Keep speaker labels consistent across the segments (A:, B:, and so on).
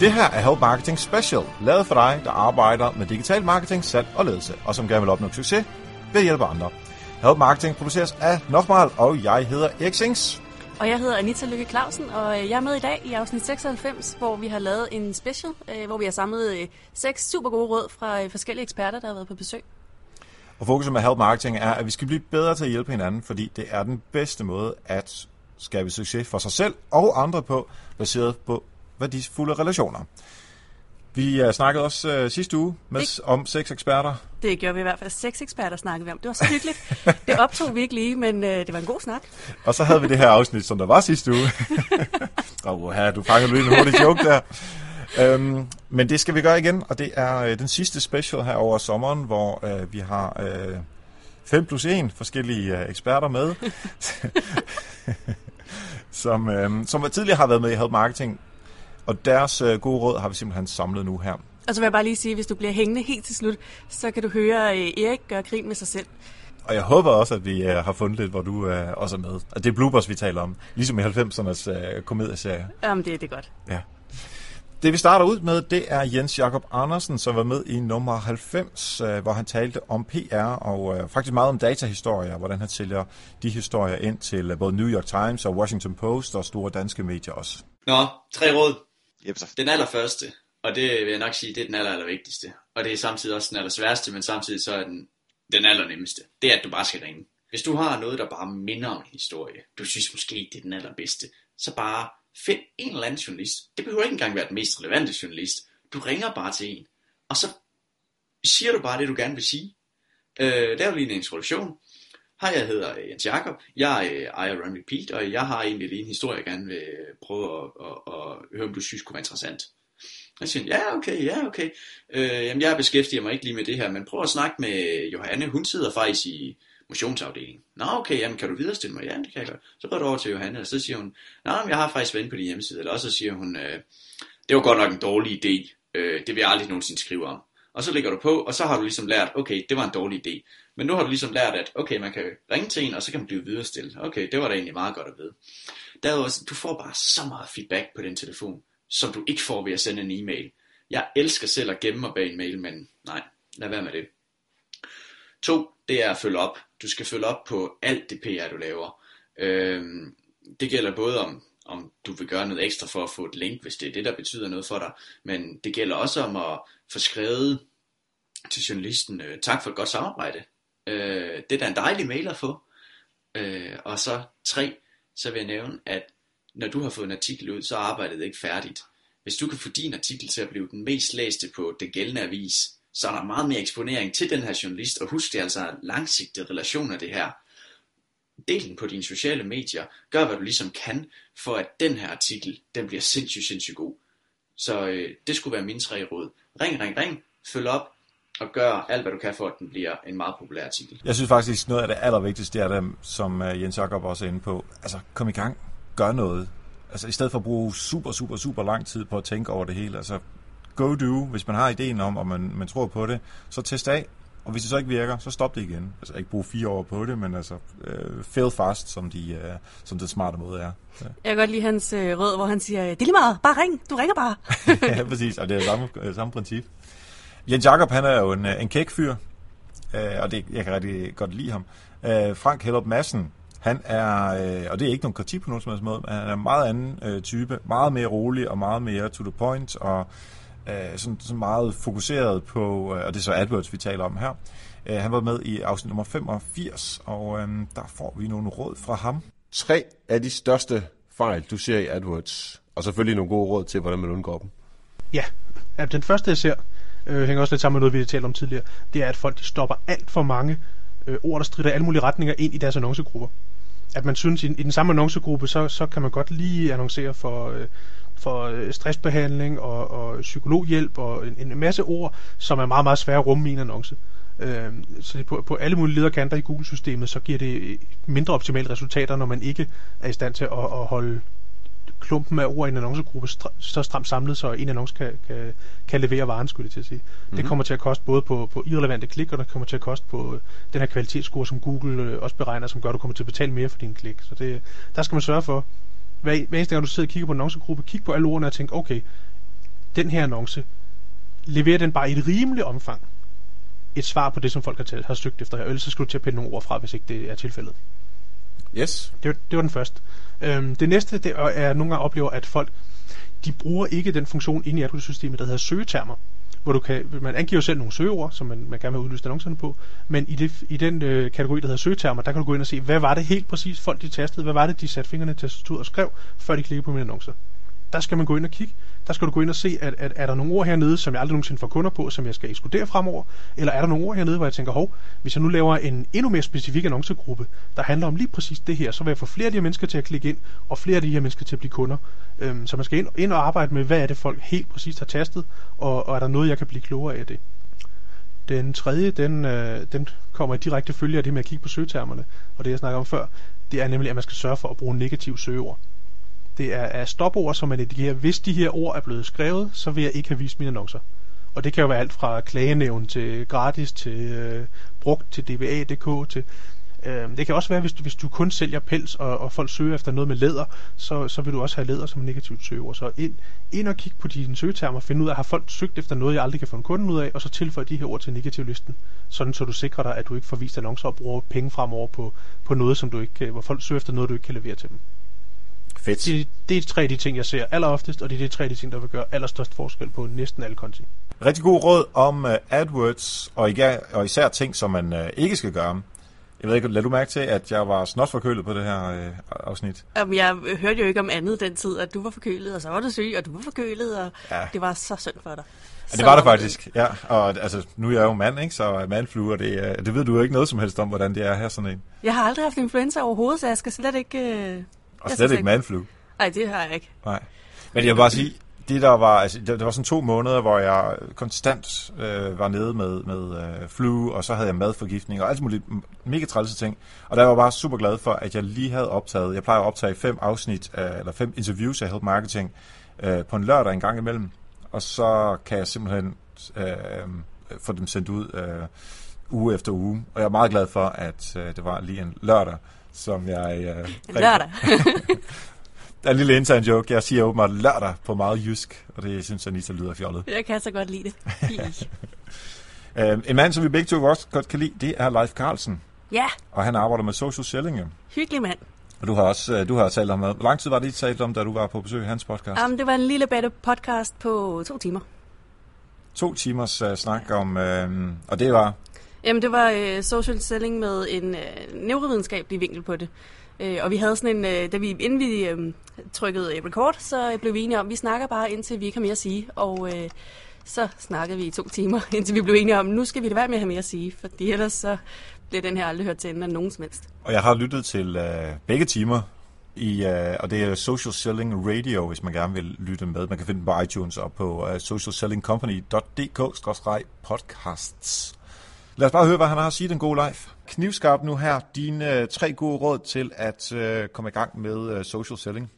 A: Det her er Help Marketing Special, lavet for dig, der arbejder med digital marketing, salg og ledelse, og som gerne vil opnå succes ved at hjælpe andre. Help Marketing produceres af Nokmal, og jeg hedder Erik Sings.
B: Og jeg hedder Anita Lykke Clausen, og jeg er med i dag i afsnit 96, hvor vi har lavet en special, øh, hvor vi har samlet øh, seks super gode råd fra øh, forskellige eksperter, der har været på besøg.
A: Og fokuset med Help Marketing er, at vi skal blive bedre til at hjælpe hinanden, fordi det er den bedste måde at skabe succes for sig selv og andre på, baseret på værdifulde relationer. Vi uh, snakkede også uh, sidste uge med, det, om seks eksperter.
B: Det gjorde vi i hvert fald. Seks eksperter snakkede vi om. Det var så hyggeligt. det optog vi ikke lige, men uh, det var en god snak.
A: Og så havde vi det her afsnit, som der var sidste uge. Åh, oh, her, du fanger lige en hurtig joke der. Um, men det skal vi gøre igen, og det er uh, den sidste special her over sommeren, hvor uh, vi har uh, 5 plus 1 forskellige uh, eksperter med, som, uh, som tidligere har været med i Help Marketing og deres øh, gode råd har vi simpelthen samlet nu her.
B: Og så vil jeg bare lige sige, at hvis du bliver hængende helt til slut, så kan du høre øh, Erik gøre grin med sig selv.
A: Og jeg håber også, at vi øh, har fundet lidt, hvor du øh, også er med. Og det er bloopers, vi taler om. Ligesom i 90'ernes øh, komedieserie.
B: Jamen, det, det er godt.
A: Ja. Det vi starter ud med, det er Jens Jakob Andersen, som var med i nummer 90, øh, hvor han talte om PR og øh, faktisk meget om datahistorier, hvordan han sælger de historier ind til øh, både New York Times og Washington Post og store danske medier også.
C: Nå, tre råd. Yep. Den allerførste, og det vil jeg nok sige, det er den aller, aller vigtigste. Og det er samtidig også den aller sværeste, men samtidig så er den den allernemmeste. Det er, at du bare skal ringe. Hvis du har noget, der bare minder om en historie, du synes måske ikke, det er den allerbedste, så bare find en eller anden journalist. Det behøver ikke engang være den mest relevante journalist. Du ringer bare til en, og så siger du bare det, du gerne vil sige. Øh, der er jo lige en introduktion. Hej, jeg hedder øh, Jens Jakob. Jeg øh, ejer Run Repeat, og jeg har egentlig lige en historie, jeg gerne vil øh, prøve at, at, at høre, om du synes kunne være interessant. Jeg siger, ja, okay, ja, okay. Øh, jamen, jeg beskæftiger mig ikke lige med det her, men prøv at snakke med Johanne. Hun sidder faktisk i motionsafdelingen. Nå, okay, jamen, kan du viderestille mig? Ja, det kan jeg godt. Så går du over til Johanne, og så siger hun, nej, jeg har faktisk været på din hjemmeside. Eller også så siger hun, øh, det var godt nok en dårlig idé. Øh, det vil jeg aldrig nogensinde skrive om. Og så lægger du på, og så har du ligesom lært, okay, det var en dårlig idé. Men nu har du ligesom lært, at okay, man kan ringe til en, og så kan man blive viderestillet. Okay, det var da egentlig meget godt at vide. Derudover, du får bare så meget feedback på den telefon, som du ikke får ved at sende en e-mail. Jeg elsker selv at gemme mig bag en mail, men nej, lad være med det. To, det er at følge op. Du skal følge op på alt det PR, du laver. Øhm, det gælder både om, om du vil gøre noget ekstra for at få et link, hvis det er det, der betyder noget for dig. Men det gælder også om at få skrevet til journalisten, øh, tak for et godt samarbejde. Øh, det er da en dejlig mail at få. Øh, og så tre, så vil jeg nævne, at når du har fået en artikel ud, så er arbejdet ikke færdigt. Hvis du kan få din artikel til at blive den mest læste på det gældende avis, så er der meget mere eksponering til den her journalist, og husk det er altså langsigtede relationer det her. Del den på dine sociale medier, gør hvad du ligesom kan, for at den her artikel, den bliver sindssygt, sindssygt god. Så øh, det skulle være mine tre råd. Ring, ring, ring, følg op, og gør alt, hvad du kan for, at den bliver en meget populær artikel.
A: Jeg synes faktisk, noget af det allervigtigste er det, som øh, Jens Jakob også er inde på. Altså, kom i gang. Gør noget. Altså, i stedet for at bruge super, super, super lang tid på at tænke over det hele. Altså, go do. Hvis man har ideen om, og man, man tror på det, så test af. Og hvis det så ikke virker, så stop det igen. Altså ikke bruge fire år på det, men altså uh, fail fast, som, de, uh, som den smarte måde er.
B: Ja. Jeg kan godt lide hans uh, råd, hvor han siger, det er lige meget, bare ring, du ringer bare.
A: ja, præcis, og det er samme, samme princip. Jens Jakob, han er jo en, en kækfyr, øh, og det, jeg kan rigtig godt lide ham. Øh, Frank Hellup Madsen, han er, øh, og det er ikke nogen kritik på nogen som helst måde, men han er en meget anden øh, type, meget mere rolig og meget mere to the point, og øh, sådan, sådan meget fokuseret på, øh, og det er så AdWords, vi taler om her. Øh, han var med i afsnit nummer 85, og øh, der får vi nogle råd fra ham.
D: Tre af de største fejl, du ser i AdWords, og selvfølgelig nogle gode råd til, hvordan man undgår dem.
E: Ja, ja den første jeg ser, øh, hænger også lidt sammen med noget, vi har talt om tidligere, det er, at folk de stopper alt for mange øh, ord, der strider alle mulige retninger ind i deres annoncogrupper. At man synes, i, i den samme annoncegruppe, så, så kan man godt lige annoncere for, øh, for øh, stressbehandling og, og psykologhjælp og en, en masse ord, som er meget, meget svære at rumme i en annonce. Øh, så på, på alle mulige lederkanter i Google-systemet, så giver det mindre optimale resultater, når man ikke er i stand til at, at holde klumpen af ord i en annoncegruppe så stramt samlet, så en annonce kan, kan, kan levere varen, skulle jeg til at sige. Mm-hmm. Det mhm. kommer til at koste både på, på irrelevante klik, og det kommer til at koste på øh, den her kvalitetsscore, som Google øh, også beregner, som gør, at du kommer til at betale mere for dine klik. Så det, der skal man sørge for, hver, hver eneste gang du sidder og kigger på en annoncegruppe, kig på alle ordene og tænk, okay, den her annonce, leverer den bare i et rimeligt omfang et svar på det, som folk har, taget, har søgt efter her. Ellers så skal du til at pille nogle ord fra, hvis ikke det er tilfældet.
D: Yes.
E: Det var, det var den første. Øhm, det næste det er, at nogle gange oplever, at folk de bruger ikke den funktion inde i AdWords-systemet, der hedder søgetermer hvor du kan, man angiver selv nogle søgeord, som man, man gerne vil udlyse annoncerne på, men i, det, i den øh, kategori, der hedder søgetermer, der kan du gå ind og se, hvad var det helt præcis folk de tastede, hvad var det de satte fingrene til tastaturet og skrev, før de klikkede på mine annoncer. Der skal man gå ind og kigge. Der skal du gå ind og se, at, at er der nogle ord hernede, som jeg aldrig nogensinde får kunder på, som jeg skal ekskludere fremover? Eller er der nogle ord hernede, hvor jeg tænker, hov, hvis jeg nu laver en endnu mere specifik annoncegruppe, der handler om lige præcis det her, så vil jeg få flere af de her mennesker til at klikke ind, og flere af de her mennesker til at blive kunder. Øhm, så man skal ind, ind og arbejde med, hvad er det folk helt præcis har tastet, og, og er der noget, jeg kan blive klogere af det. Den tredje, den, øh, den kommer i direkte følge af det med at kigge på søgetermerne, og det jeg snakker om før, det er nemlig, at man skal sørge for at bruge negative søgeord. Det er, er stopord, som man indikerer, hvis de her ord er blevet skrevet, så vil jeg ikke have vist mine annoncer. Og det kan jo være alt fra klagenævn til gratis, til øh, brugt, til dba.dk, til Øh, det kan også være, hvis du, hvis du kun sælger pels, og, og folk søger efter noget med læder, så, så vil du også have læder som negativt søgeord. Så ind, ind og kig på dine søgetermer, find ud af, har folk søgt efter noget, jeg aldrig kan få en kunde ud af, og så tilføj de her ord til negativlisten, sådan så du sikrer dig, at du ikke får vist annoncer og bruger penge fremover på, på noget, som du ikke, hvor folk søger efter noget, du ikke kan levere til dem.
D: Fedt.
E: Det, det er tre af de ting, jeg ser alleroftest, og det er de tre af de ting, der vil gøre allerstørst forskel på næsten alle konti.
A: Rigtig god råd om uh, AdWords, og, især, og især ting, som man uh, ikke skal gøre. Jeg ved ikke, lad du mærke til, at jeg var snot forkølet på det her øh, afsnit?
B: Jamen, jeg hørte jo ikke om andet den tid, at du var forkølet, og så var du syg, og du var forkølet, og ja. det var så synd for dig.
A: Ja, det var det faktisk, ja. Og altså, nu er jeg jo mand, ikke? så mandflue, og det, det ved du jo ikke noget som helst om, hvordan det er her sådan en.
B: Jeg har aldrig haft influenza overhovedet, så jeg skal slet ikke... Øh,
A: og slet ikke mandflue.
B: Nej, det har jeg ikke.
A: Nej. Men jeg vil bare sige, det der var, altså, det, det var sådan to måneder, hvor jeg konstant øh, var nede med, med øh, flu, og så havde jeg madforgiftning og alt muligt mega trælse ting. Og der var jeg bare super glad for, at jeg lige havde optaget, jeg plejer at optage fem afsnit, øh, eller fem interviews af Help Marketing øh, på en lørdag en gang imellem. Og så kan jeg simpelthen øh, få dem sendt ud øh, uge efter uge. Og jeg er meget glad for, at øh, det var lige en lørdag, som jeg... Øh,
B: lørdag?
A: Der er en lille intern joke. Jeg siger åbenbart lørdag på meget jysk, og det synes Anita lyder fjollet.
B: Jeg kan så godt lide det.
A: uh, en mand, som vi begge to også godt kan lide, det er Leif Carlsen.
B: Ja.
A: Og han arbejder med social selling.
B: Hyggelig mand.
A: Og du har også øh, du har talt om, hvor lang tid var det, I talt om, da du var på besøg i hans podcast?
B: Um, det var en lille bitte podcast på to timer.
A: To timers uh, snak om, uh, og det var?
B: Jamen, det var øh, social selling med en øh, neurovidenskabelig vinkel på det. Øh, og vi havde sådan en, øh, da vi, inden vi øh, trykkede øh, record, så øh, blev vi enige om, at vi snakker bare indtil vi ikke har mere at sige. Og øh, så snakkede vi i to timer, indtil vi blev enige om, nu skal vi da være med at have mere at sige, fordi ellers så bliver den her aldrig hørt til enden af nogen som helst.
A: Og jeg har lyttet til øh, begge timer, i, uh, og det er Social Selling Radio, hvis man gerne vil lytte med. Man kan finde den på iTunes og på uh, socialsellingcompany.dk-podcasts. Lad os bare høre, hvad han har at sige, den gode live. Knivskarp nu her. Dine uh, tre gode råd til at uh, komme i gang med uh, social selling.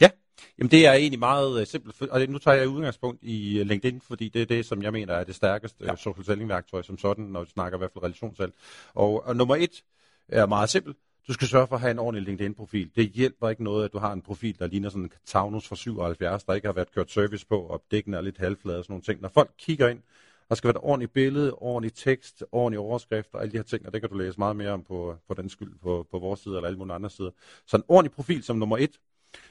F: Ja, Jamen det er egentlig meget uh, simpelt, og nu tager jeg udgangspunkt i uh, LinkedIn, fordi det er det, som jeg mener er det stærkeste ja. social selling-værktøj som sådan, når vi snakker i hvert fald relationssalg. Og, og nummer et er meget simpelt. Du skal sørge for at have en ordentlig LinkedIn-profil. Det hjælper ikke noget, at du har en profil, der ligner sådan en Taunus fra 77, der ikke har været kørt service på, og dækken er lidt halvflade og sådan nogle ting. Når folk kigger ind, der skal være et ordentligt billede, ordentlig tekst, ordentlig overskrift og alle de her ting, og det kan du læse meget mere om på, på den skyld på, på vores side eller alle mulige andre sider. Så en ordentlig profil som nummer et.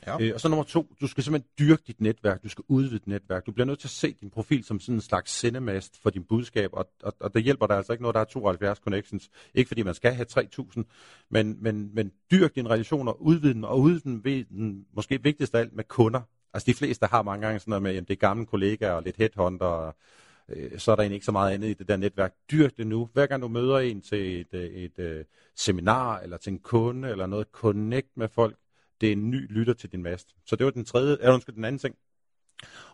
F: Ja. Øh, og så nummer to, du skal simpelthen dyrke dit netværk, du skal udvide dit netværk. Du bliver nødt til at se din profil som sådan en slags sendemast for din budskab, og, og, og det hjælper dig altså ikke noget, der er 72 connections. Ikke fordi man skal have 3000, men, men, men dyrk din relation og udvide den, og udvide den ved den måske vigtigst af alt med kunder. Altså de fleste har mange gange sådan noget med, at det er gamle kollegaer og lidt headhunter og øh, så er der egentlig ikke så meget andet i det der netværk. Dyrk det nu. Hver gang du møder en til et, øh, et, et, seminar, eller til en kunde, eller noget, connect med folk. Det er en ny lytter til din mast. Så det var den tredje, eller undskyld, den anden ting.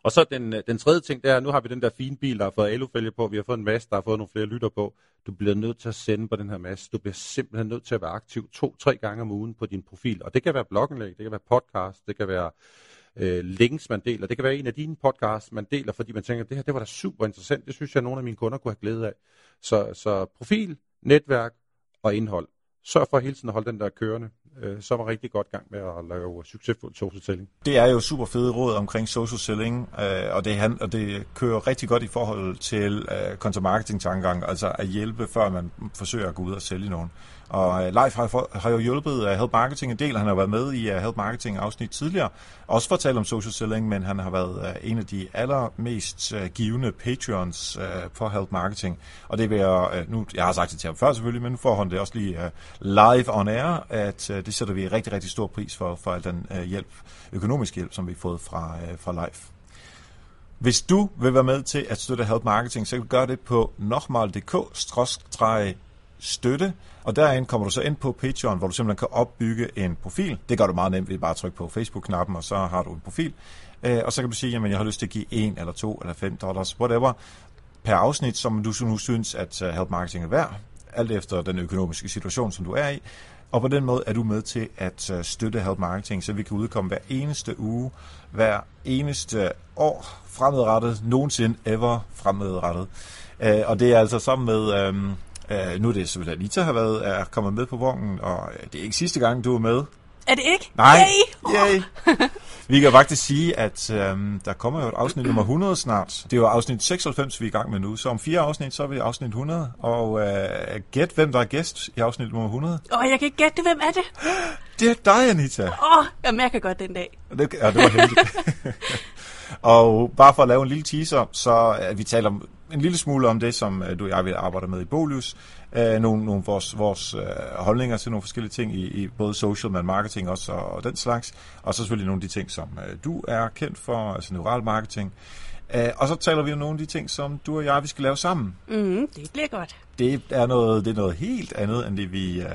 F: Og så den, den tredje ting, der nu har vi den der fine bil, der har fået alufælge på, vi har fået en mast, der har fået nogle flere lytter på. Du bliver nødt til at sende på den her mast. Du bliver simpelthen nødt til at være aktiv to-tre gange om ugen på din profil. Og det kan være blogindlæg, det kan være podcast, det kan være øh, links, man deler. Det kan være en af dine podcasts, man deler, fordi man tænker, det her det var da super interessant. Det synes jeg, at nogle af mine kunder kunne have glæde af. Så, så profil, netværk og indhold. Sørg for hele tiden at holde den der kørende. øh, så var rigtig godt gang med at lave succesfuld social selling.
A: Det er jo super fede råd omkring social selling, øh, og, det, han, og det kører rigtig godt i forhold til øh, content marketing tankegang, altså at hjælpe, før man forsøger at gå ud og sælge nogen. Og øh, Leif har, for, har jo hjulpet uh, Help Marketing en del. Han har været med i øh, Help Marketing afsnit tidligere. Også fortalt om social selling, men han har været en af de allermest givende patrons for Help Marketing. Og det vil jeg, nu, jeg har sagt det til ham før selvfølgelig, men nu får han det også lige live on air, at det sætter vi rigtig, rigtig stor pris for, for al den hjælp, økonomisk hjælp, som vi har fået fra, fra Leif. Hvis du vil være med til at støtte Help Marketing, så kan du gøre det på støtte, Og derinde kommer du så ind på Patreon, hvor du simpelthen kan opbygge en profil. Det gør du meget nemt ved bare at trykke på Facebook-knappen, og så har du en profil. Øh, og så kan du sige, at jeg har lyst til at give 1 eller 2 eller 5 dollars, whatever, per afsnit, som du nu synes, at øh, Help Marketing er værd, alt efter den økonomiske situation, som du er i. Og på den måde er du med til at øh, støtte Help Marketing, så vi kan udkomme hver eneste uge, hver eneste år fremadrettet, nogensinde ever fremadrettet. Øh, og det er altså sammen med øhm, Uh, nu er det selvfølgelig Anita har været, er kommet med på vognen, og det er ikke sidste gang, du er med.
B: Er det ikke?
A: Nej. Yay! Yay. vi kan faktisk sige, at um, der kommer jo et afsnit nummer 100 snart. Det er jo afsnit 96, vi er i gang med nu. Så om fire afsnit, så er vi afsnit 100. Og uh, gæt, hvem der er gæst i afsnit nummer 100.
B: Åh, oh, jeg kan ikke gætte Hvem er det?
A: Det er dig, Anita.
B: Åh, oh, jeg mærker godt den dag.
A: Det, ja, det var heldigt. og bare for at lave en lille teaser, så uh, vi taler om en lille smule om det, som øh, du og jeg vil arbejde med i Bolius. Uh, nogle, nogle vores, vores øh, holdninger til nogle forskellige ting i, i både social, men marketing også og, og den slags. Og så selvfølgelig nogle af de ting, som du er kendt for, altså neural marketing. Uh, og så taler vi om nogle af de ting, som du og jeg vi skal lave sammen.
B: Mm, det bliver godt.
A: Det er noget, det er noget helt andet, end det vi, uh,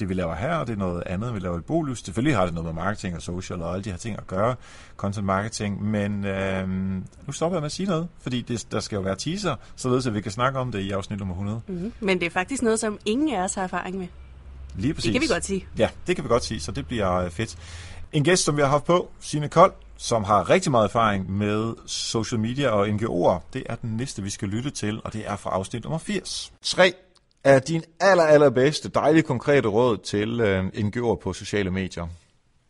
A: det vi laver her, og det er noget andet, end vi laver i Bolus. Selvfølgelig har det noget med marketing og social og alle de her ting at gøre, content marketing, men uh, nu stopper jeg med at sige noget, fordi det, der skal jo være teaser, således at vi kan snakke om det i afsnit nummer 100.
B: Mm, men det er faktisk noget, som ingen af os har erfaring med.
A: Lige præcis.
B: Det kan vi godt sige.
A: Ja, det kan vi godt sige, så det bliver fedt. En gæst, som vi har haft på, Signe Kold, som har rigtig meget erfaring med social media og NGO'er. Det er den næste, vi skal lytte til, og det er fra afsnit nummer 80. 3 er din aller, allerbedste, dejlige, konkrete råd til øh, NGO'er på sociale medier.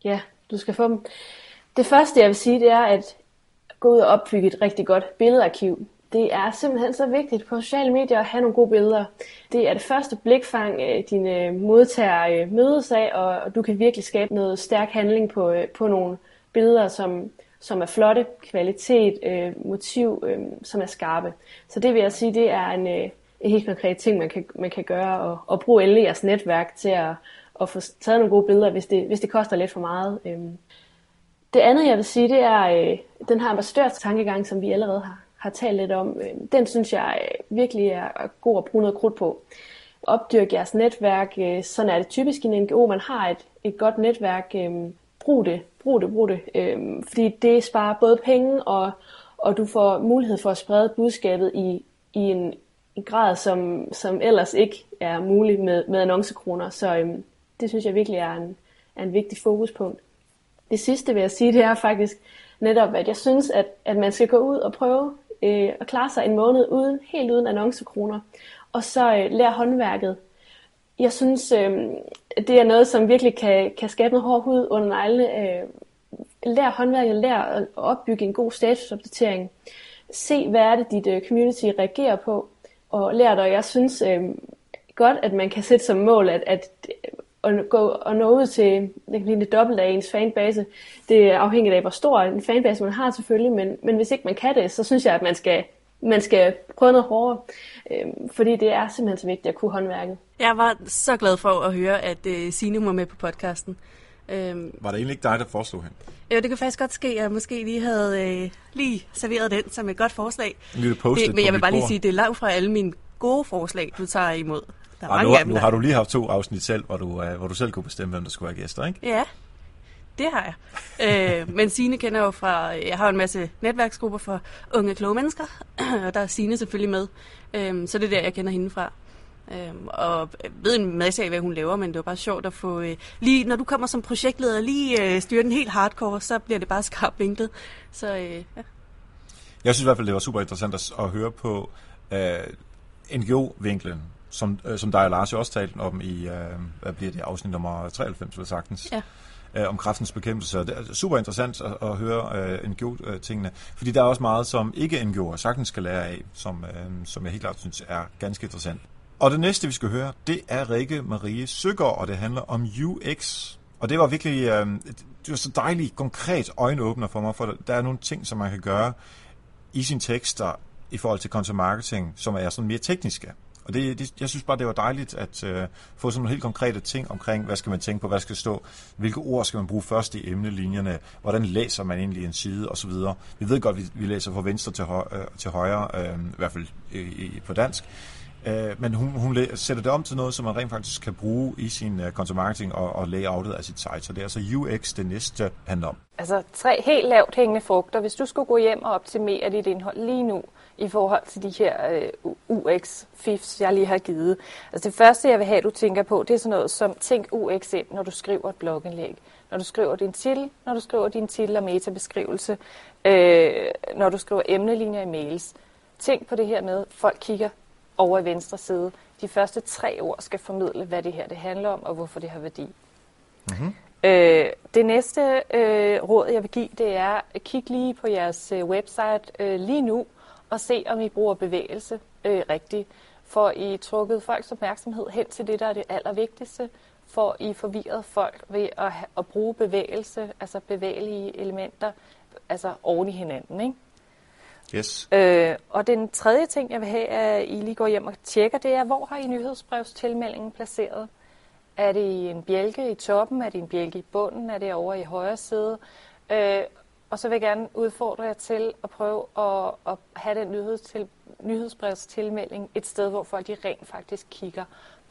G: Ja, du skal få dem. Det første, jeg vil sige, det er at gå ud og opbygge et rigtig godt billedarkiv. Det er simpelthen så vigtigt på sociale medier at have nogle gode billeder. Det er det første blikfang, øh, dine øh, modtagere øh, mødes af, og du kan virkelig skabe noget stærk handling på, på nogle billeder, som, som er flotte, kvalitet, øh, motiv, øh, som er skarpe. Så det vil jeg sige, det er en, øh, en helt konkret ting, man kan, man kan gøre, og, og bruge alle jeres netværk til at, at få taget nogle gode billeder, hvis det, hvis det koster lidt for meget. Øh. Det andet, jeg vil sige, det er øh, den her ambassadørs tankegang, som vi allerede har, har talt lidt om. Øh, den synes jeg øh, virkelig er god at bruge noget krudt på. Opdyrk jeres netværk. Øh, sådan er det typisk i en NGO. Man har et, et godt netværk. Øh, brug det, brug det, brug det. Øhm, fordi det sparer både penge, og, og du får mulighed for at sprede budskabet i, i en, en grad, som, som ellers ikke er mulig med, med annoncekroner. Så øhm, det synes jeg virkelig er en, er en vigtig fokuspunkt. Det sidste vil jeg sige, det er faktisk netop, at jeg synes, at, at man skal gå ud og prøve øh, at klare sig en måned uden, helt uden annoncekroner. Og så øh, lære håndværket. Jeg synes, øh, det er noget, som virkelig kan, kan skabe noget hård hud under neglene. Øh, lær håndværket, lær at opbygge en god statusopdatering. Se, hvad er det, dit øh, community reagerer på, og lær dig. Jeg synes øh, godt, at man kan sætte som mål, at, at øh, at gå og nå ud til det kan blive det dobbelt af ens fanbase. Det er afhængigt af, hvor stor en fanbase man har selvfølgelig, men, men hvis ikke man kan det, så synes jeg, at man skal, man skal prøve noget hårdere, øh, fordi det er simpelthen så vigtigt at kunne håndværket.
B: Jeg var så glad for at høre, at uh, Signe var med på podcasten.
A: Øhm, var det egentlig ikke dig, der foreslog hende?
B: Jo, det kan faktisk godt ske, at jeg måske lige havde øh, lige serveret den som et godt forslag. Det, Men jeg vil bare lige sige, at det er langt fra alle mine gode forslag, du tager imod.
A: Der er Ej, mange nu, af dem, nu har du lige haft to afsnit selv, hvor du, uh, hvor du selv kunne bestemme, hvem der skulle være gæster, ikke?
B: Ja, det har jeg. øh, men Signe kender jo fra, jeg har en masse netværksgrupper for unge kloge mennesker, og der er Signe selvfølgelig med. Øh, så det er der, jeg kender hende fra. Øhm, og ved en masse af, hvad hun laver, men det var bare sjovt at få... Øh, lige når du kommer som projektleder, lige øh, styre den helt hardcore, så bliver det bare skarpt vinklet. Så øh, ja.
A: Jeg synes i hvert fald, det var super interessant at, at høre på øh, NGO-vinklen som, øh, som dig og Lars jo også talte om i, øh, hvad bliver det, afsnit nummer 93, vil sagtens.
B: Ja
A: øh, om kraftens bekæmpelse. Det er super interessant at, at høre øh, NGO-tingene, fordi der er også meget, som ikke NGO'er sagtens skal lære af, som, øh, som jeg helt klart synes er ganske interessant. Og det næste, vi skal høre, det er Rikke Marie Søgaard, og det handler om UX. Og det var virkelig øh, det var så dejligt konkret øjenåbner for mig, for der er nogle ting, som man kan gøre i sine tekster i forhold til content marketing, som er sådan mere tekniske. Og det, det, jeg synes bare, det var dejligt at øh, få sådan nogle helt konkrete ting omkring, hvad skal man tænke på, hvad skal stå, hvilke ord skal man bruge først i emnelinjerne, hvordan læser man egentlig en side osv. Vi ved godt, vi, vi læser fra venstre til, høj, øh, til højre, øh, i hvert fald øh, på dansk. Øh, men hun, hun sætter det om til noget, som man rent faktisk kan bruge i sin øh, uh, content marketing og, og layoutet af sit site. Så det er altså UX, det næste handler om.
H: Altså tre helt lavt hængende frugter. Hvis du skulle gå hjem og optimere dit indhold lige nu, i forhold til de her øh, UX-fifs, jeg lige har givet. Altså det første, jeg vil have, du tænker på, det er sådan noget som, tænk UX ind, når du skriver et blogindlæg. Når du skriver din titel, når du skriver din titel og metabeskrivelse, øh, når du skriver emnelinjer i mails. Tænk på det her med, folk kigger over i venstre side. De første tre ord skal formidle, hvad det her det handler om, og hvorfor det har værdi. Mm-hmm. Øh, det næste øh, råd, jeg vil give, det er kigge lige på jeres øh, website øh, lige nu, og se, om I bruger bevægelse øh, rigtigt. For I trukket folks opmærksomhed hen til det, der er det allervigtigste. For I forvirret folk ved at, at bruge bevægelse, altså bevægelige elementer, altså oven i hinanden. Ikke?
A: Yes.
H: Øh, og den tredje ting, jeg vil have, at I lige går hjem og tjekker, det er, hvor har I nyhedsbrevstilmeldingen placeret? Er det i en bjælke i toppen? Er det en bjælke i bunden? Er det over i højre side? Øh, og så vil jeg gerne udfordre jer til at prøve at, at have den nyhedstil, nyhedsbrevstilmelding et sted, hvor folk de rent faktisk kigger.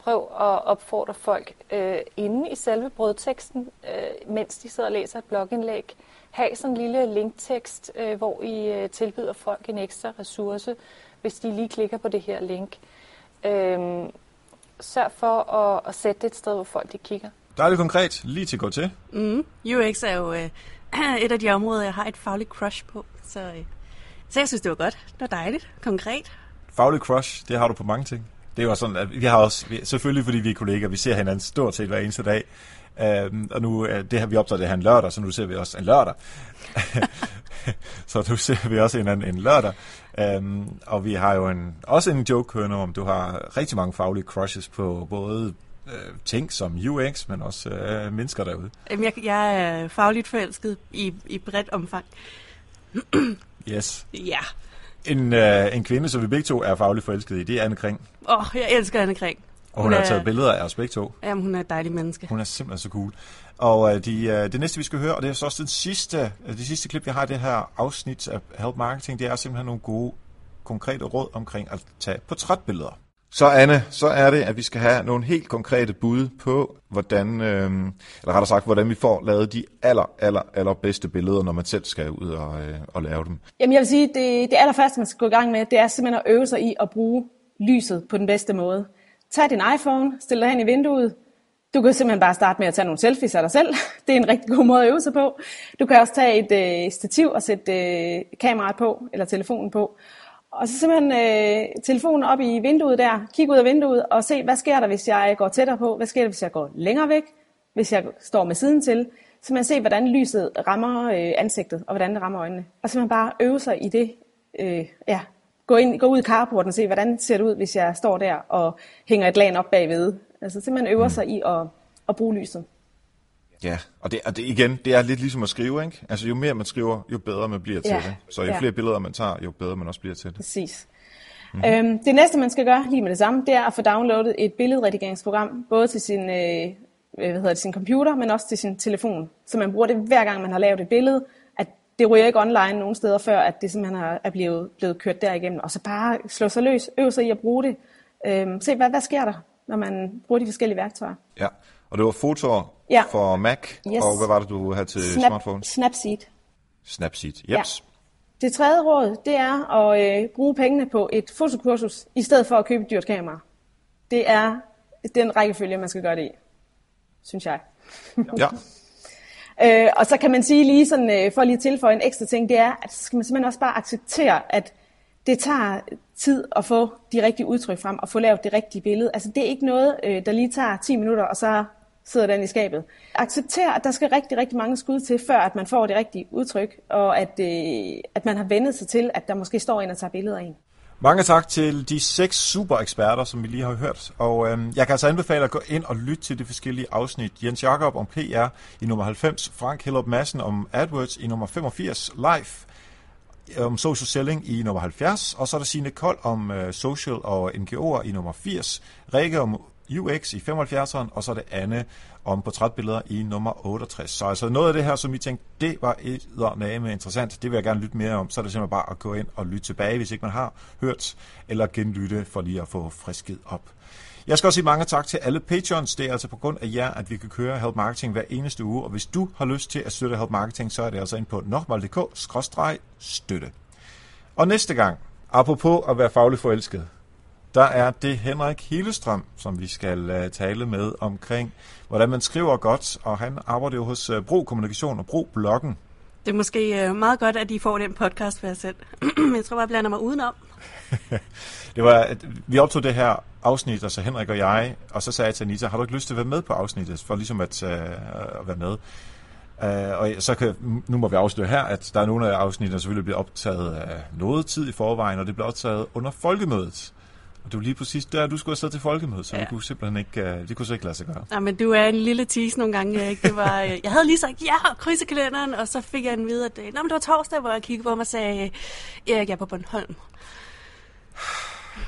H: Prøv at opfordre folk øh, inde i selve brødteksten, øh, mens de sidder og læser et blogindlæg. Ha' sådan en lille linktekst, øh, hvor I øh, tilbyder folk en ekstra ressource, hvis de lige klikker på det her link. Øh, sørg for at, at sætte det et sted, hvor folk de kigger.
A: Dejligt konkret, lige til at gå til.
B: Mm, UX er jo øh, et af de områder, jeg har et fagligt crush på. Så, øh, så jeg synes, det var godt. Det var dejligt. Konkret.
A: Fagligt crush, det har du på mange ting. Det jo sådan, at vi har også, selvfølgelig fordi vi er kolleger, vi ser hinanden stort set hver eneste dag. Um, og nu, uh, det her vi optager det her en lørdag, så nu ser vi også en lørdag. så nu ser vi også hinanden en lørdag. Um, og vi har jo en, også en joke kørende om, du har rigtig mange faglige crushes på både uh, ting som UX, men også uh, mennesker derude.
B: Jamen, jeg, jeg er fagligt forelsket i, i bredt omfang.
A: yes.
B: Ja.
A: En, uh, en kvinde, som vi begge to er fagligt forelsket i, det er Anne Kring.
B: Åh, oh, jeg elsker Anne Kring.
A: Og hun, hun har taget billeder af os begge to.
B: Jamen, hun er et dejligt menneske.
A: Hun er simpelthen så cool. Og uh, de, uh, det næste, vi skal høre, og det er så også den sidste, uh, det sidste klip, jeg har i det her afsnit af Help Marketing, det er simpelthen nogle gode, konkrete råd omkring at tage portrætbilleder. Så Anne, så er det, at vi skal have nogle helt konkrete bud på, hvordan, øh, eller rettere sagt, hvordan vi får lavet de aller, aller, aller bedste billeder, når man selv skal ud og, øh, og lave dem.
I: Jamen jeg vil sige, det, det allerførste, man skal gå i gang med, det er simpelthen at øve sig i at bruge lyset på den bedste måde. Tag din iPhone, stil dig hen i vinduet. Du kan simpelthen bare starte med at tage nogle selfies af dig selv. Det er en rigtig god måde at øve sig på. Du kan også tage et øh, stativ og sætte øh, kameraet på, eller telefonen på. Og så simpelthen øh, telefonen op i vinduet der, kig ud af vinduet og se, hvad sker der, hvis jeg går tættere på? Hvad sker der, hvis jeg går længere væk? Hvis jeg står med siden til? Så man se, hvordan lyset rammer øh, ansigtet, og hvordan det rammer øjnene. Og så man bare øve sig i det, øh, ja, gå, ind, gå ud i carporten og se, hvordan ser det ud, hvis jeg står der og hænger et lag op bagved. Altså simpelthen øver mm. sig i at, at bruge lyset.
A: Ja, og det, og det igen, det er lidt ligesom at skrive, ikke? Altså jo mere man skriver, jo bedre man bliver til ja. det. Så jo ja. flere billeder man tager, jo bedre man også bliver til det.
I: Præcis. Mm-hmm. Øhm, det næste, man skal gøre lige med det samme, det er at få downloadet et billedredigeringsprogram, både til sin, øh, hvad hedder det, sin computer, men også til sin telefon. Så man bruger det hver gang, man har lavet et billede, at det ryger ikke online nogen steder før, at det simpelthen er blevet, blevet kørt derigennem. Og så bare slå sig løs, øve sig i at bruge det. Øhm, se, hvad, hvad sker der, når man bruger de forskellige værktøjer.
A: Ja, og det var fotoer ja. for Mac, yes. og hvad var det, du havde til Snap, smartphone?
I: Snapseed.
A: Snapseed, yes. Ja.
I: Det tredje råd, det er at øh, bruge pengene på et fotokursus, i stedet for at købe et dyrt kamera. Det er den rækkefølge, man skal gøre det i, synes jeg.
A: ja.
I: øh, og så kan man sige lige sådan, øh, for lige at tilføje en ekstra ting, det er, at så skal man simpelthen også bare acceptere, at det tager tid at få de rigtige udtryk frem og få lavet det rigtige billede. Altså det er ikke noget, øh, der lige tager 10 minutter, og så sidder den i skabet. Accepter, at der skal rigtig, rigtig mange skud til, før at man får det rigtige udtryk, og at, øh, at man har vendet sig til, at der måske står en og tager billeder af en.
A: Mange tak til de seks super eksperter, som vi lige har hørt. Og øhm, jeg kan altså anbefale at gå ind og lytte til de forskellige afsnit. Jens Jakob om PR i nummer 90, Frank Hellup Madsen om AdWords i nummer 85, live om social selling i nummer 70, og så er der Signe Kold om øh, social og NGO'er i nummer 80, Rikke om UX i 75'eren, og så det andet om portrætbilleder i nummer 68. Så altså noget af det her, som vi tænkte, det var et med interessant, det vil jeg gerne lytte mere om, så er det simpelthen bare at gå ind og lytte tilbage, hvis ikke man har hørt, eller genlytte for lige at få frisket op. Jeg skal også sige mange tak til alle patrons. Det er altså på grund af jer, at vi kan køre Help Marketing hver eneste uge. Og hvis du har lyst til at støtte Help Marketing, så er det altså ind på nokmal.dk-støtte. Og næste gang, apropos at være fagligt forelsket, der er det Henrik Hilestrøm, som vi skal uh, tale med omkring, hvordan man skriver godt, og han arbejder jo hos uh, Bro Kommunikation og Bro Bloggen.
B: Det er måske uh, meget godt, at I får den podcast for jer selv. jeg tror bare, jeg blander mig udenom.
A: det var, vi optog det her afsnit, altså Henrik og jeg, og så sagde jeg til Anita, har du ikke lyst til at være med på afsnittet, for ligesom at, uh, at være med? Uh, og så kan, nu må vi afsløre her, at der er nogle af afsnittene, der selvfølgelig bliver optaget af noget tid i forvejen, og det bliver optaget under folkemødet. Og var lige præcis der, du skulle have til folkemødet, så ja. det kunne simpelthen ikke, uh, det kunne så ikke lade sig gøre.
B: Ja, men du er en lille tease nogle gange, ikke? Det var, uh, jeg havde lige sagt, ja, krydse kalenderen, og så fik jeg en videre, at, Nå, men det var torsdag, hvor jeg kiggede på mig og sagde, Erik, jeg er på Bornholm.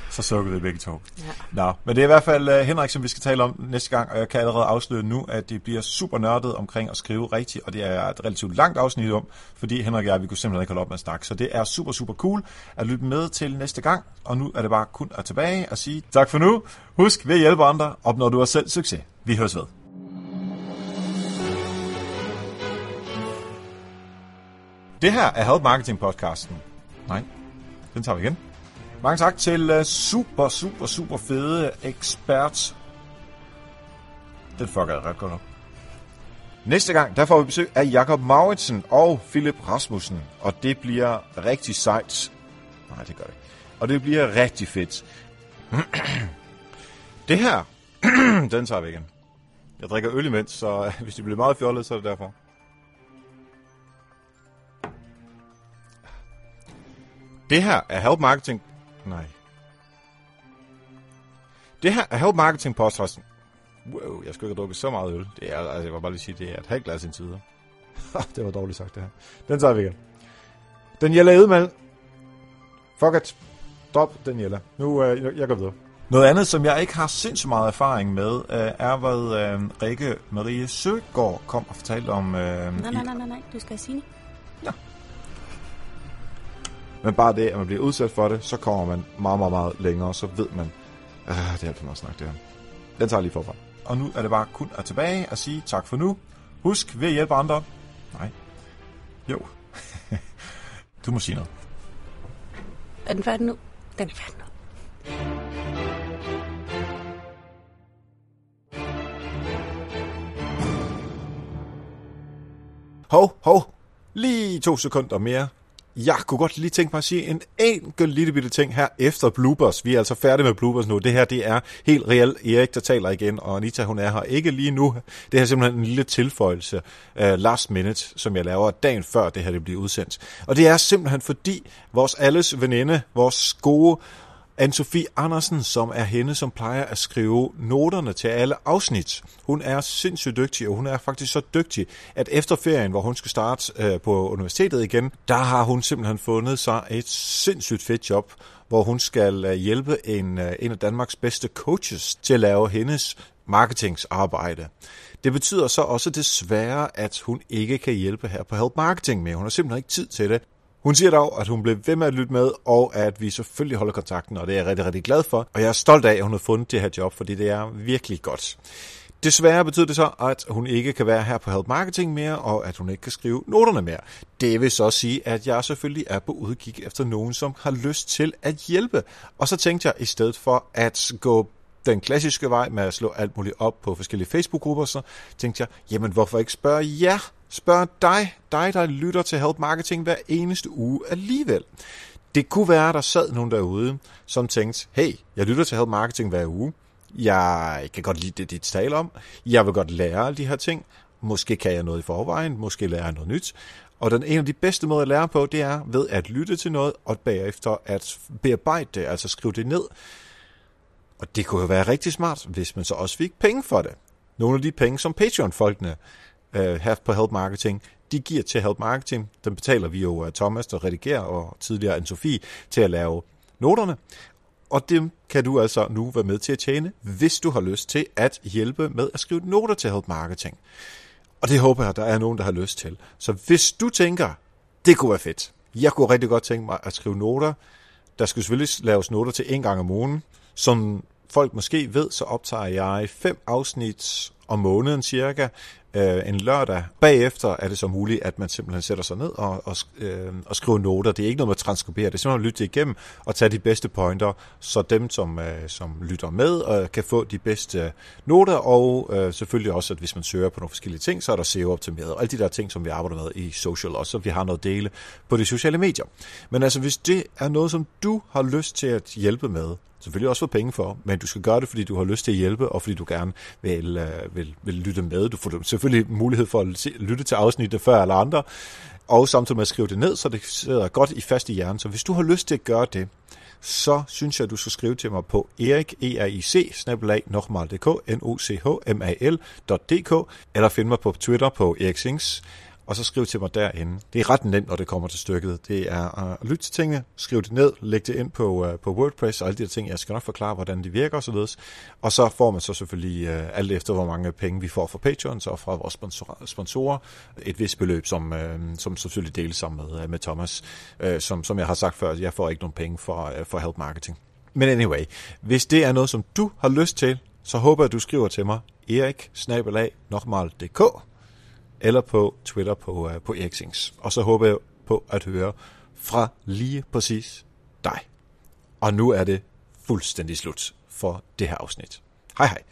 A: Så sukkede vi begge to. Ja. Nå, men det er i hvert fald uh, Henrik, som vi skal tale om næste gang, og jeg kan allerede afsløre nu, at det bliver super nørdet omkring at skrive rigtigt, og det er et relativt langt afsnit om, fordi Henrik og jeg, vi kunne simpelthen ikke holde op med at snakke. Så det er super, super cool at lytte med til næste gang, og nu er det bare kun at tilbage og sige tak for nu. Husk, ved at hjælpe andre, opnår du også selv succes. Vi høres ved. Det her er Help Marketing podcasten. Nej, den tager vi igen. Mange tak til øh, super, super, super fede ekspert. Den fucker jeg ret godt op. Næste gang, der får vi besøg af Jakob Mauritsen og Philip Rasmussen. Og det bliver rigtig sejt. Nej, det gør det ikke. Og det bliver rigtig fedt. det her, den tager vi igen. Jeg drikker øl imens, så hvis det bliver meget fjollet, så er det derfor. Det her er Help Marketing Nej. Det her er Help Marketing podcasten. Wow, jeg skulle ikke have drukket så meget øl. Det er, altså, jeg vil bare lige sige, det er et halvt glas indtil videre. det var dårligt sagt, det her. Den tager vi igen. Daniela Edmal. Fuck it. Drop Daniela. Nu, uh, jeg, jeg går videre. Noget andet, som jeg ikke har sindssygt meget erfaring med, uh, er, hvad uh, Rikke Marie Søgaard kom og fortalte om... Uh,
B: nej, nej, nej, nej, nej, du skal sige
A: Ja. Men bare det, at man bliver udsat for det, så kommer man meget, meget, meget længere, så ved man, ah, det er alt for meget snak, det her. Den tager jeg lige forfra. Og nu er det bare kun at tilbage og sige tak for nu. Husk, ved at hjælpe andre. Nej. Jo. du må sige noget.
B: Er den færdig nu? Den er færdig nu.
A: Hov, hov. Lige to sekunder mere, jeg kunne godt lige tænke mig at sige en enkelt lille bitte ting her efter bloopers. Vi er altså færdige med bloopers nu. Det her, det er helt reelt Erik, der taler igen, og Anita, hun er her ikke lige nu. Det her er simpelthen en lille tilføjelse uh, last minute, som jeg laver dagen før det her det bliver udsendt. Og det er simpelthen fordi vores alles veninde, vores gode Anne-Sophie Andersen, som er hende, som plejer at skrive noterne til alle afsnit. Hun er sindssygt dygtig, og hun er faktisk så dygtig, at efter ferien, hvor hun skal starte øh, på universitetet igen, der har hun simpelthen fundet sig et sindssygt fedt job, hvor hun skal øh, hjælpe en, øh, en af Danmarks bedste coaches til at lave hendes marketingsarbejde. Det betyder så også desværre, at hun ikke kan hjælpe her på Help Marketing mere. Hun har simpelthen ikke tid til det. Hun siger dog, at hun blev ved med at lytte med, og at vi selvfølgelig holder kontakten, og det er jeg rigtig, rigtig glad for. Og jeg er stolt af, at hun har fundet det her job, fordi det er virkelig godt. Desværre betyder det så, at hun ikke kan være her på Help Marketing mere, og at hun ikke kan skrive noterne mere. Det vil så sige, at jeg selvfølgelig er på udkig efter nogen, som har lyst til at hjælpe. Og så tænkte jeg, i stedet for at gå den klassiske vej med at slå alt muligt op på forskellige Facebook-grupper, så tænkte jeg, jamen hvorfor ikke spørge jer? Spørge dig, dig der lytter til Help Marketing hver eneste uge alligevel. Det kunne være, at der sad nogen derude, som tænkte, hey, jeg lytter til Help Marketing hver uge. Jeg kan godt lide det, dit taler om. Jeg vil godt lære alle de her ting. Måske kan jeg noget i forvejen. Måske lærer jeg noget nyt. Og den en af de bedste måder at lære på, det er ved at lytte til noget, og bagefter at bearbejde det, altså skrive det ned. Og det kunne jo være rigtig smart, hvis man så også fik penge for det. Nogle af de penge, som Patreon-folkene øh, have på Help Marketing, de giver til Help Marketing. Den betaler vi jo af Thomas, der redigerer, og tidligere anne Sofie til at lave noterne. Og det kan du altså nu være med til at tjene, hvis du har lyst til at hjælpe med at skrive noter til Help Marketing. Og det håber jeg, der er nogen, der har lyst til. Så hvis du tænker, det kunne være fedt. Jeg kunne rigtig godt tænke mig at skrive noter. Der skal selvfølgelig laves noter til en gang om ugen. Som folk måske ved, så optager jeg fem afsnit om måneden cirka, øh, en lørdag. Bagefter er det så muligt, at man simpelthen sætter sig ned og, og, øh, og skriver noter. Det er ikke noget med at transkribere, det er simpelthen at lytte igennem og tage de bedste pointer, så dem, som, øh, som lytter med, øh, kan få de bedste noter, og øh, selvfølgelig også, at hvis man søger på nogle forskellige ting, så er der SEO-optimeret, og alle de der ting, som vi arbejder med i social også, så vi har noget dele på de sociale medier. Men altså, hvis det er noget, som du har lyst til at hjælpe med, selvfølgelig også få penge for, men du skal gøre det, fordi du har lyst til at hjælpe, og fordi du gerne vil, øh, vil, vil lytte med. Du får selvfølgelig mulighed for at lytte til afsnittet før eller andre, og samtidig med at skrive det ned, så det sidder godt i fast i hjernen. Så hvis du har lyst til at gøre det, så synes jeg, at du skal skrive til mig på erik, e r i c nokmal.dk, n o c h m a l.dk, eller finde mig på Twitter på Erik Sings, og så skriv til mig derinde. Det er ret nemt, når det kommer til stykket. Det er øh, at lytte til tingene, skriv det ned, læg det ind på, øh, på WordPress og alle de der ting. Jeg skal nok forklare, hvordan de virker osv. Og så får man så selvfølgelig øh, alt efter, hvor mange penge vi får fra Patreon og fra vores sponsorer, et vist beløb, som, som selvfølgelig deles sammen med, med Thomas. Som, som jeg har sagt før, jeg får ikke nogen penge for, for Help Marketing. Men anyway, hvis det er noget, som du har lyst til, så håber jeg, at du skriver til mig, erik eller på Twitter på, uh, på Eriksings. Og så håber jeg på at høre fra lige præcis dig. Og nu er det fuldstændig slut for det her afsnit. Hej hej.